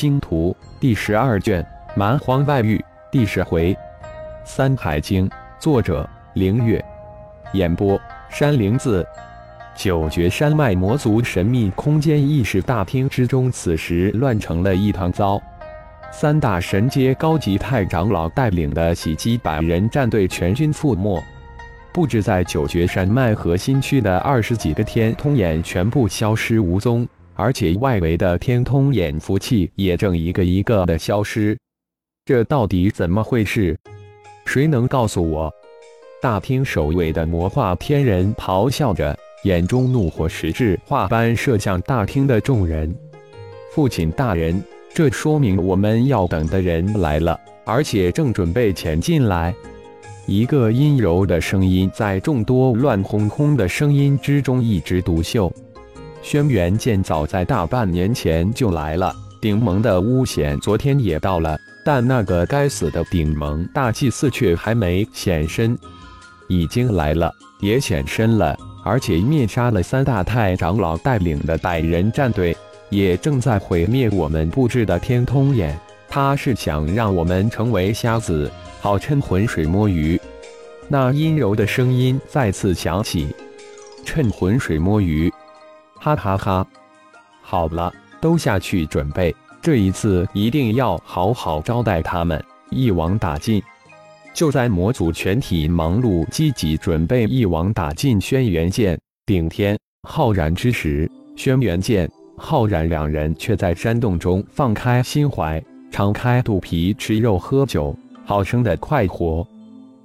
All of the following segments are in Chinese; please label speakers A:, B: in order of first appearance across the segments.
A: 星图》第十二卷《蛮荒外域》第十回，《山海经》作者凌月，演播山灵子。九绝山脉魔族神秘空间议事大厅之中，此时乱成了一团糟。三大神阶高级太长老带领的袭击百人战队全军覆没，布置在九绝山脉核心区的二十几个天通眼全部消失无踪，而且外围的天通眼符器也正一个一个的消失。这到底怎么回事？谁能告诉我？大厅首位的魔化天人咆哮着，眼中怒火实质化般射向大厅的众人。父亲大人。这说明我们要等的人来了，而且正准备前进来。一个阴柔的声音在众多乱哄哄的声音之中一枝独秀。轩辕剑早在大半年前就来了，顶盟的巫显昨天也到了，但那个该死的顶盟大祭司却还没现身。已经来了，也显身了，而且灭杀了三大太长老带领的百人战队。也正在毁灭我们布置的天通眼，他是想让我们成为瞎子，好趁浑水摸鱼。那阴柔的声音再次响起：“趁浑水摸鱼。”哈哈哈！好了，都下去准备，这一次一定要好好招待他们，一网打尽。就在魔族全体忙碌积极准备一网打尽轩辕剑、顶天浩然之时，轩辕剑。浩然两人却在山洞中放开心怀，敞开肚皮吃肉喝酒，好生的快活。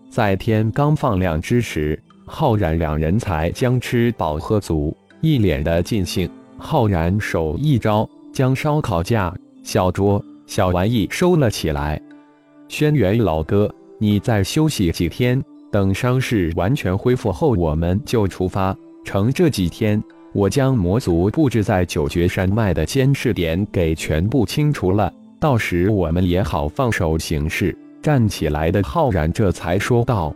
A: 在天刚放亮之时，浩然两人才将吃饱喝足，一脸的尽兴。浩然手一招，将烧烤架、小桌、小玩意收了起来。轩辕老哥，你再休息几天，等伤势完全恢复后，我们就出发。乘这几天。我将魔族布置在九绝山脉的监视点给全部清除了，到时我们也好放手行事。站起来的浩然这才说道：“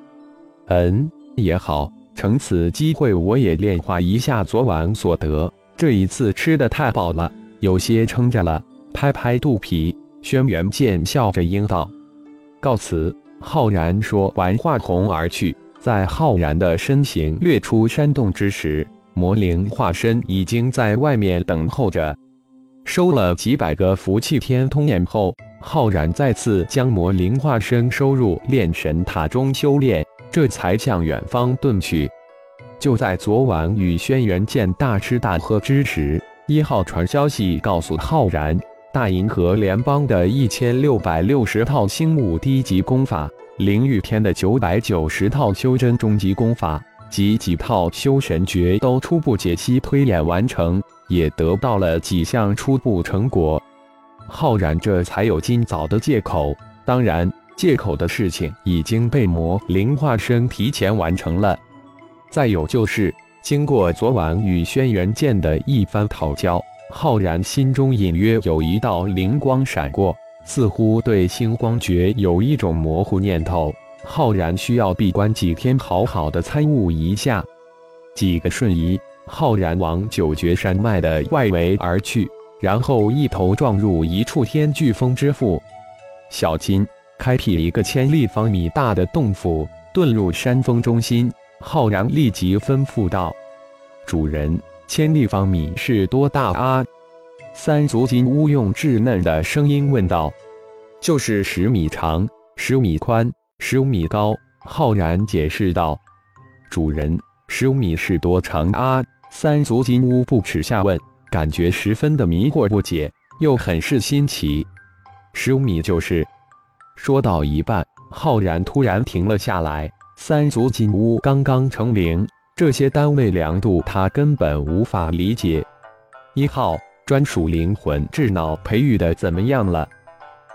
A: 嗯，也好，乘此机会我也炼化一下昨晚所得。这一次吃的太饱了，有些撑着了。”拍拍肚皮，轩辕剑笑着应道：“告辞。”浩然说完化红而去。在浩然的身形掠出山洞之时。魔灵化身已经在外面等候着，收了几百个福气天通眼后，浩然再次将魔灵化身收入炼神塔中修炼，这才向远方遁去。就在昨晚与轩辕剑大吃大喝之时，一号传消息告诉浩然，大银河联邦的一千六百六十套星武低级功法，灵玉天的九百九十套修真中级功法。及几套修神诀都初步解析推演完成，也得到了几项初步成果。浩然这才有今早的借口。当然，借口的事情已经被魔灵化身提前完成了。再有就是，经过昨晚与轩辕剑的一番讨教，浩然心中隐约有一道灵光闪过，似乎对星光诀有一种模糊念头。浩然需要闭关几天，好好的参悟一下。几个瞬移，浩然往九绝山脉的外围而去，然后一头撞入一处天飓风之腹。小金，开辟一个千立方米大的洞府，遁入山峰中心。浩然立即吩咐道：“主人，千立方米是多大啊？”三足金乌用稚嫩的声音问道：“就是十米长，十米宽。”十五米高，浩然解释道：“主人，十五米是多长啊？”三足金乌不耻下问，感觉十分的迷惑不解，又很是新奇。十五米就是……说到一半，浩然突然停了下来。三足金乌刚刚成灵，这些单位量度他根本无法理解。一号专属灵魂智脑培育的怎么样了？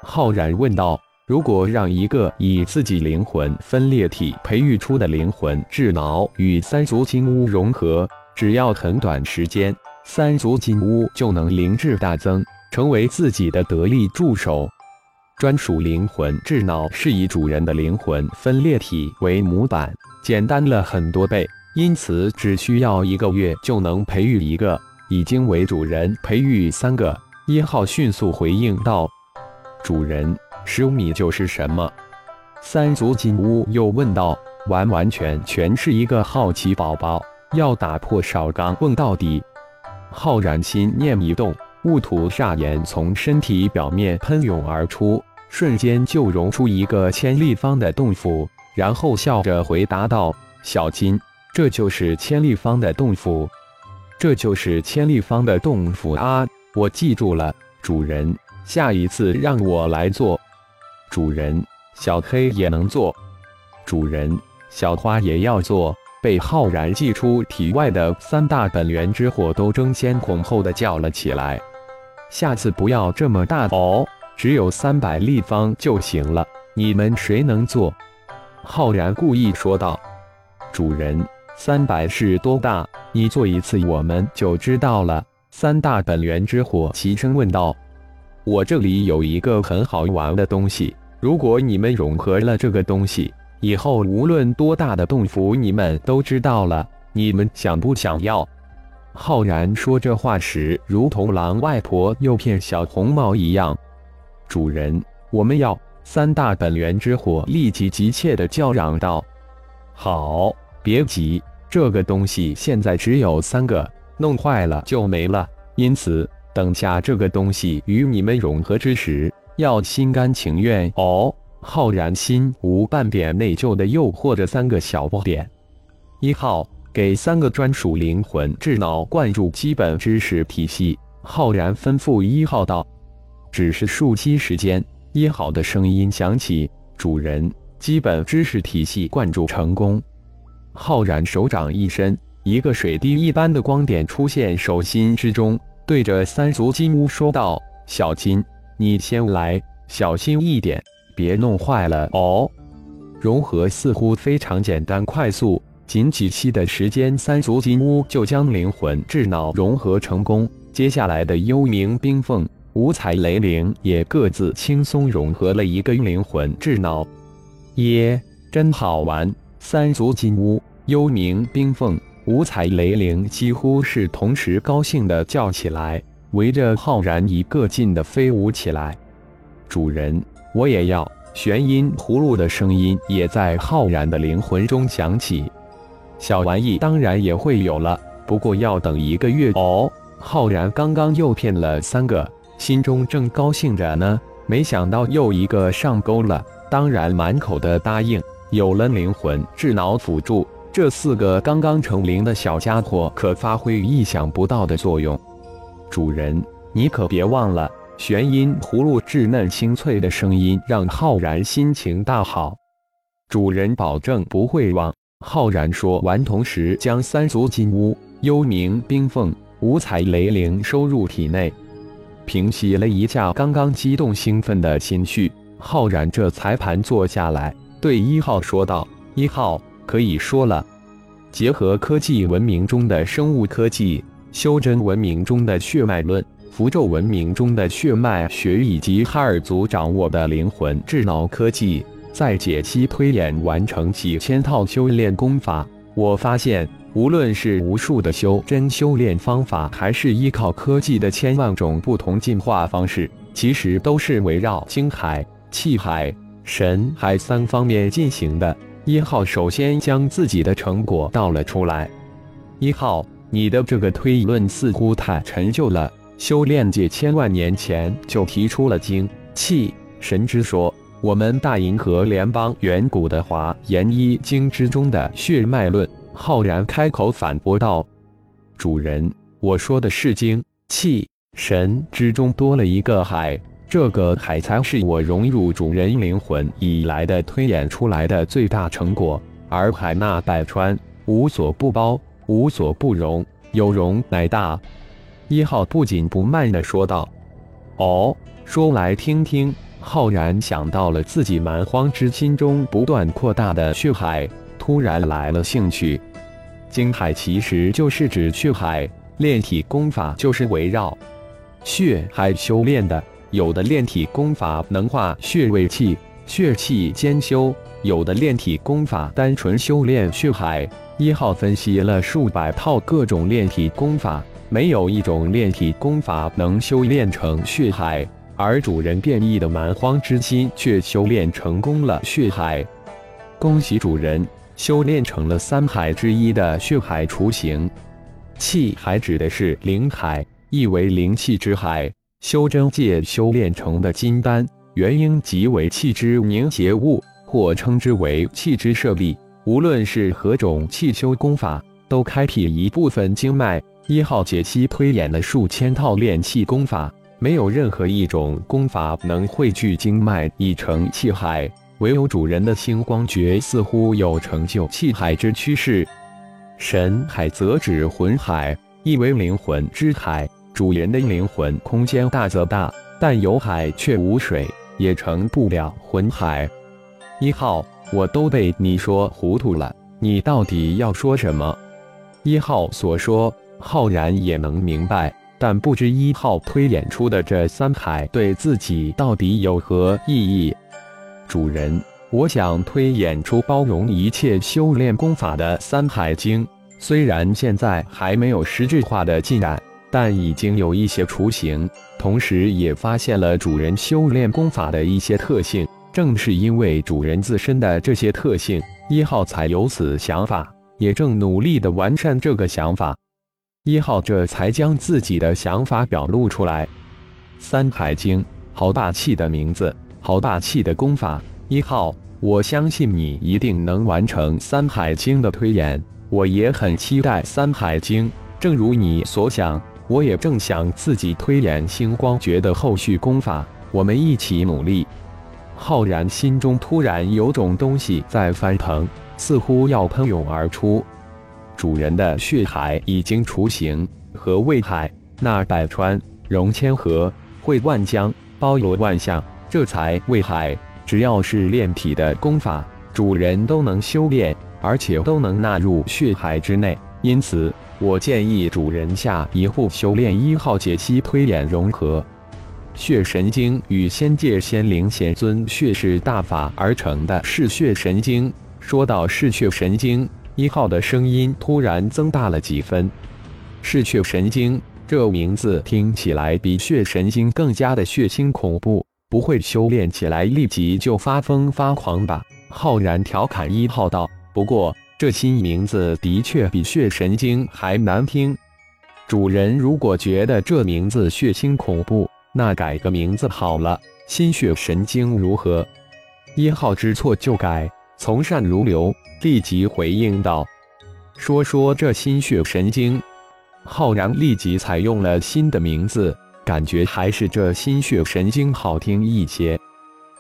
A: 浩然问道。如果让一个以自己灵魂分裂体培育出的灵魂智脑与三足金乌融合，只要很短时间，三足金乌就能灵智大增，成为自己的得力助手。专属灵魂智脑是以主人的灵魂分裂体为模板，简单了很多倍，因此只需要一个月就能培育一个，已经为主人培育三个。一号迅速回应道：“主人，十五米就是什么？”三足金乌又问道：“完完全全是一个好奇宝宝，要打破少刚问到底。”浩然心念一动，雾土煞炎从身体表面喷涌而出，瞬间就融出一个千立方的洞府，然后笑着回答道：“小金，这就是千立方的洞府，这就是千立方的洞府啊！我记住了，主人，下一次让我来做。主人。”小黑也能做，主人，小花也要做。被浩然祭出体外的三大本源之火都争先恐后的叫了起来。下次不要这么大哦，只有三百立方就行了。你们谁能做？浩然故意说道。主人，三百是多大？你做一次我们就知道了。三大本源之火齐声问道。我这里有一个很好玩的东西。如果你们融合了这个东西，以后无论多大的洞府，你们都知道了。你们想不想要？浩然说这话时，如同狼外婆诱骗小红帽一样。主人，我们要三大本源之火！立即急切地叫嚷道：“好，别急，这个东西现在只有三个，弄坏了就没了。因此，等下这个东西与你们融合之时。”要心甘情愿哦！浩然心无半点内疚的诱惑着三个小不点。一号给三个专属灵魂智脑灌注基本知识体系。浩然吩咐一号道：“只是数息时间，一号的声音响起：‘主人，基本知识体系灌注成功。’浩然手掌一伸，一个水滴一般的光点出现手心之中，对着三足金乌说道：‘小金。’你先来，小心一点，别弄坏了哦。融合似乎非常简单快速，仅几息的时间，三足金乌就将灵魂智脑融合成功。接下来的幽冥冰凤、五彩雷灵也各自轻松融合了一个灵魂智脑。耶，真好玩！三足金乌、幽冥冰凤、五彩雷灵几乎是同时高兴地叫起来。围着浩然一个劲的飞舞起来，主人，我也要！玄音葫芦的声音也在浩然的灵魂中响起。小玩意当然也会有了，不过要等一个月哦。浩然刚刚又骗了三个，心中正高兴着呢，没想到又一个上钩了，当然满口的答应。有了灵魂智脑辅助，这四个刚刚成灵的小家伙可发挥意想不到的作用。主人，你可别忘了！玄音葫芦稚嫩清脆的声音让浩然心情大好。主人保证不会忘。浩然说完，同时将三足金乌、幽冥冰凤、五彩雷灵收入体内，平息了一下刚刚激动兴奋的心绪。浩然这才盘坐下来，对一号说道：“一号，可以说了，结合科技文明中的生物科技。”修真文明中的血脉论，符咒文明中的血脉学，以及哈尔族掌握的灵魂智脑科技，在解析推演完成几千套修炼功法。我发现，无论是无数的修真修炼方法，还是依靠科技的千万种不同进化方式，其实都是围绕精海、气海、神海三方面进行的。一号首先将自己的成果道了出来。一号。你的这个推论似乎太陈旧了。修炼界千万年前就提出了精气神之说。我们大银河联邦远古的华严一经之中的血脉论，浩然开口反驳道：“主人，我说的是精气神之中多了一个海，这个海才是我融入主人灵魂以来的推演出来的最大成果。而海纳百川，无所不包。”无所不容，有容乃大。一号不紧不慢地说道：“哦，说来听听。”浩然想到了自己蛮荒之心中不断扩大的血海，突然来了兴趣。精海其实就是指血海，炼体功法就是围绕血海修炼的。有的炼体功法能化血为气，血气兼修；有的炼体功法单纯修炼血海。一号分析了数百套各种炼体功法，没有一种炼体功法能修炼成血海，而主人变异的蛮荒之心却修炼成功了血海。恭喜主人，修炼成了三海之一的血海雏形。气海指的是灵海，意为灵气之海。修真界修炼成的金丹，元婴即为气之凝结物，或称之为气之舍利。无论是何种气修功法，都开辟一部分经脉。一号解析推演了数千套炼气功法，没有任何一种功法能汇聚经脉以成气海，唯有主人的星光诀似乎有成就气海之趋势。神海则指魂海，意为灵魂之海。主人的灵魂空间大则大，但有海却无水，也成不了魂海。一号，我都被你说糊涂了，你到底要说什么？一号所说，浩然也能明白，但不知一号推演出的这三海对自己到底有何意义。主人，我想推演出包容一切修炼功法的《三海经》，虽然现在还没有实质化的进展。但已经有一些雏形，同时也发现了主人修炼功法的一些特性。正是因为主人自身的这些特性，一号才有此想法，也正努力的完善这个想法。一号这才将自己的想法表露出来。三海经，好霸气的名字，好霸气的功法。一号，我相信你一定能完成三海经的推演。我也很期待三海经，正如你所想。我也正想自己推演星光诀的后续功法，我们一起努力。浩然心中突然有种东西在翻腾，似乎要喷涌而出。主人的血海已经雏形，和渭海、那百川、融千河、汇万江、包罗万象，这才渭海。只要是炼体的功法，主人都能修炼，而且都能纳入血海之内，因此。我建议主人下一步修炼一号解析推演融合血神经与仙界仙灵仙尊血是大法而成的嗜血神经。说到嗜血神经，一号的声音突然增大了几分。嗜血神经这名字听起来比血神经更加的血腥恐怖，不会修炼起来立即就发疯发狂吧？浩然调侃一号道。不过。这新名字的确比血神经还难听。主人如果觉得这名字血腥恐怖，那改个名字好了，心血神经如何？一号知错就改，从善如流，立即回应道：“说说这心血神经。”浩然立即采用了新的名字，感觉还是这心血神经好听一些。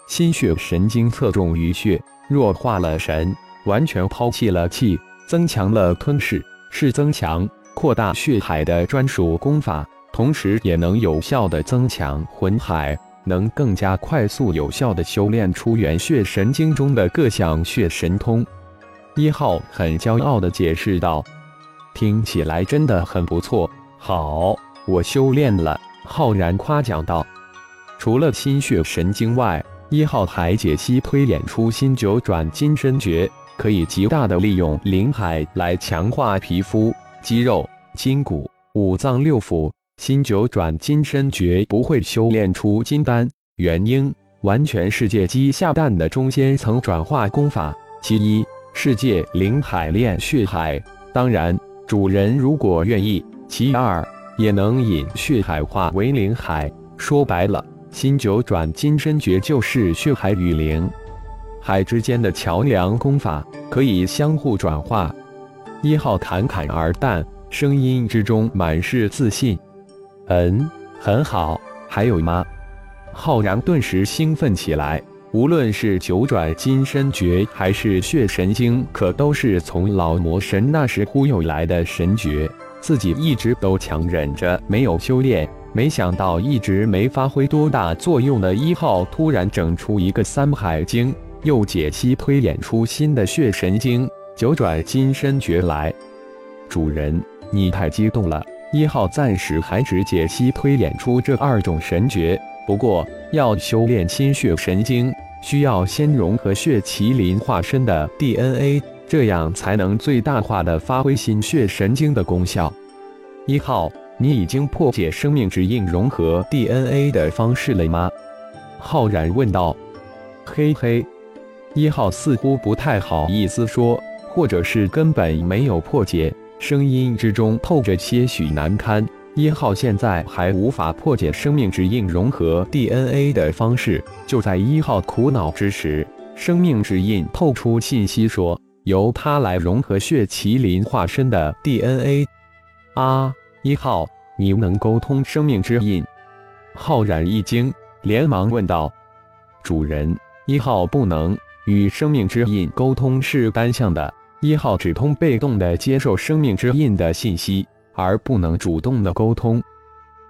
A: 心血神经侧重于血，弱化了神。完全抛弃了气，增强了吞噬，是增强、扩大血海的专属功法，同时也能有效的增强魂海，能更加快速有效的修炼出元血神经中的各项血神通。一号很骄傲的解释道：“听起来真的很不错，好，我修炼了。”浩然夸奖道：“除了心血神经外，一号还解析推演出新九转金身诀。”可以极大的利用灵海来强化皮肤、肌肉、筋骨、五脏六腑。新九转金身诀不会修炼出金丹，原因完全是借机下蛋的中间层转化功法。其一世界灵海炼血海，当然主人如果愿意；其二也能引血海化为灵海。说白了，新九转金身诀就是血海与灵。海之间的桥梁功法可以相互转化。一号侃侃而谈，声音之中满是自信。嗯，很好。还有吗？浩然顿时兴奋起来。无论是九转金身诀，还是血神经，可都是从老魔神那时忽悠来的神诀，自己一直都强忍着没有修炼。没想到一直没发挥多大作用的一号，突然整出一个三海经。又解析推演出新的血神经九转金身诀来，主人，你太激动了。一号暂时还只解析推演出这二种神诀，不过要修炼心血神经，需要先融合血麒麟化身的 DNA，这样才能最大化的发挥心血神经的功效。一号，你已经破解生命之印融合 DNA 的方式了吗？浩然问道。嘿嘿，一号似乎不太好意思说，或者是根本没有破解，声音之中透着些许难堪。一号现在还无法破解生命之印融合 DNA 的方式。就在一号苦恼之时，生命之印透出信息说，由他来融合血麒麟化身的 DNA。啊，一号，你能沟通生命之印？浩然一惊，连忙问道：“主人。”一号不能与生命之印沟通是单向的，一号只通被动的接受生命之印的信息，而不能主动的沟通。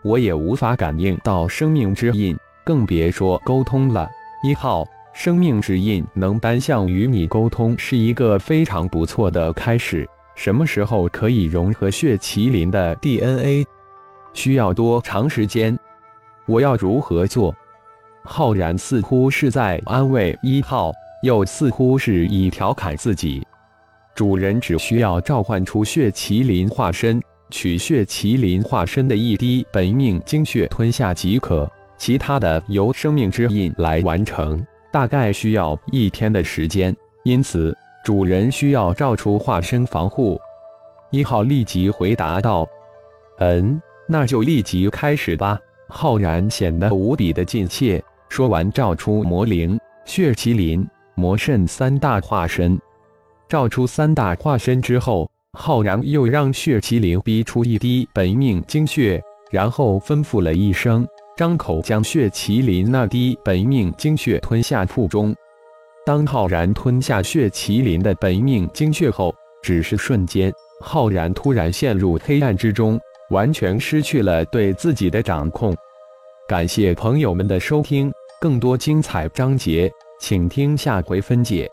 A: 我也无法感应到生命之印，更别说沟通了。一号，生命之印能单向与你沟通是一个非常不错的开始。什么时候可以融合血麒麟的 DNA？需要多长时间？我要如何做？浩然似乎是在安慰一号，又似乎是以调侃自己。主人只需要召唤出血麒麟化身，取血麒麟化身的一滴本命精血吞下即可，其他的由生命之印来完成，大概需要一天的时间。因此，主人需要召出化身防护。一号立即回答道：“嗯，那就立即开始吧。”浩然显得无比的尽切。说完，召出魔灵、血麒麟、魔圣三大化身。召出三大化身之后，浩然又让血麒麟逼出一滴本命精血，然后吩咐了一声，张口将血麒麟那滴本命精血吞下腹中。当浩然吞下血麒麟的本命精血后，只是瞬间，浩然突然陷入黑暗之中，完全失去了对自己的掌控。感谢朋友们的收听。更多精彩章节，请听下回分解。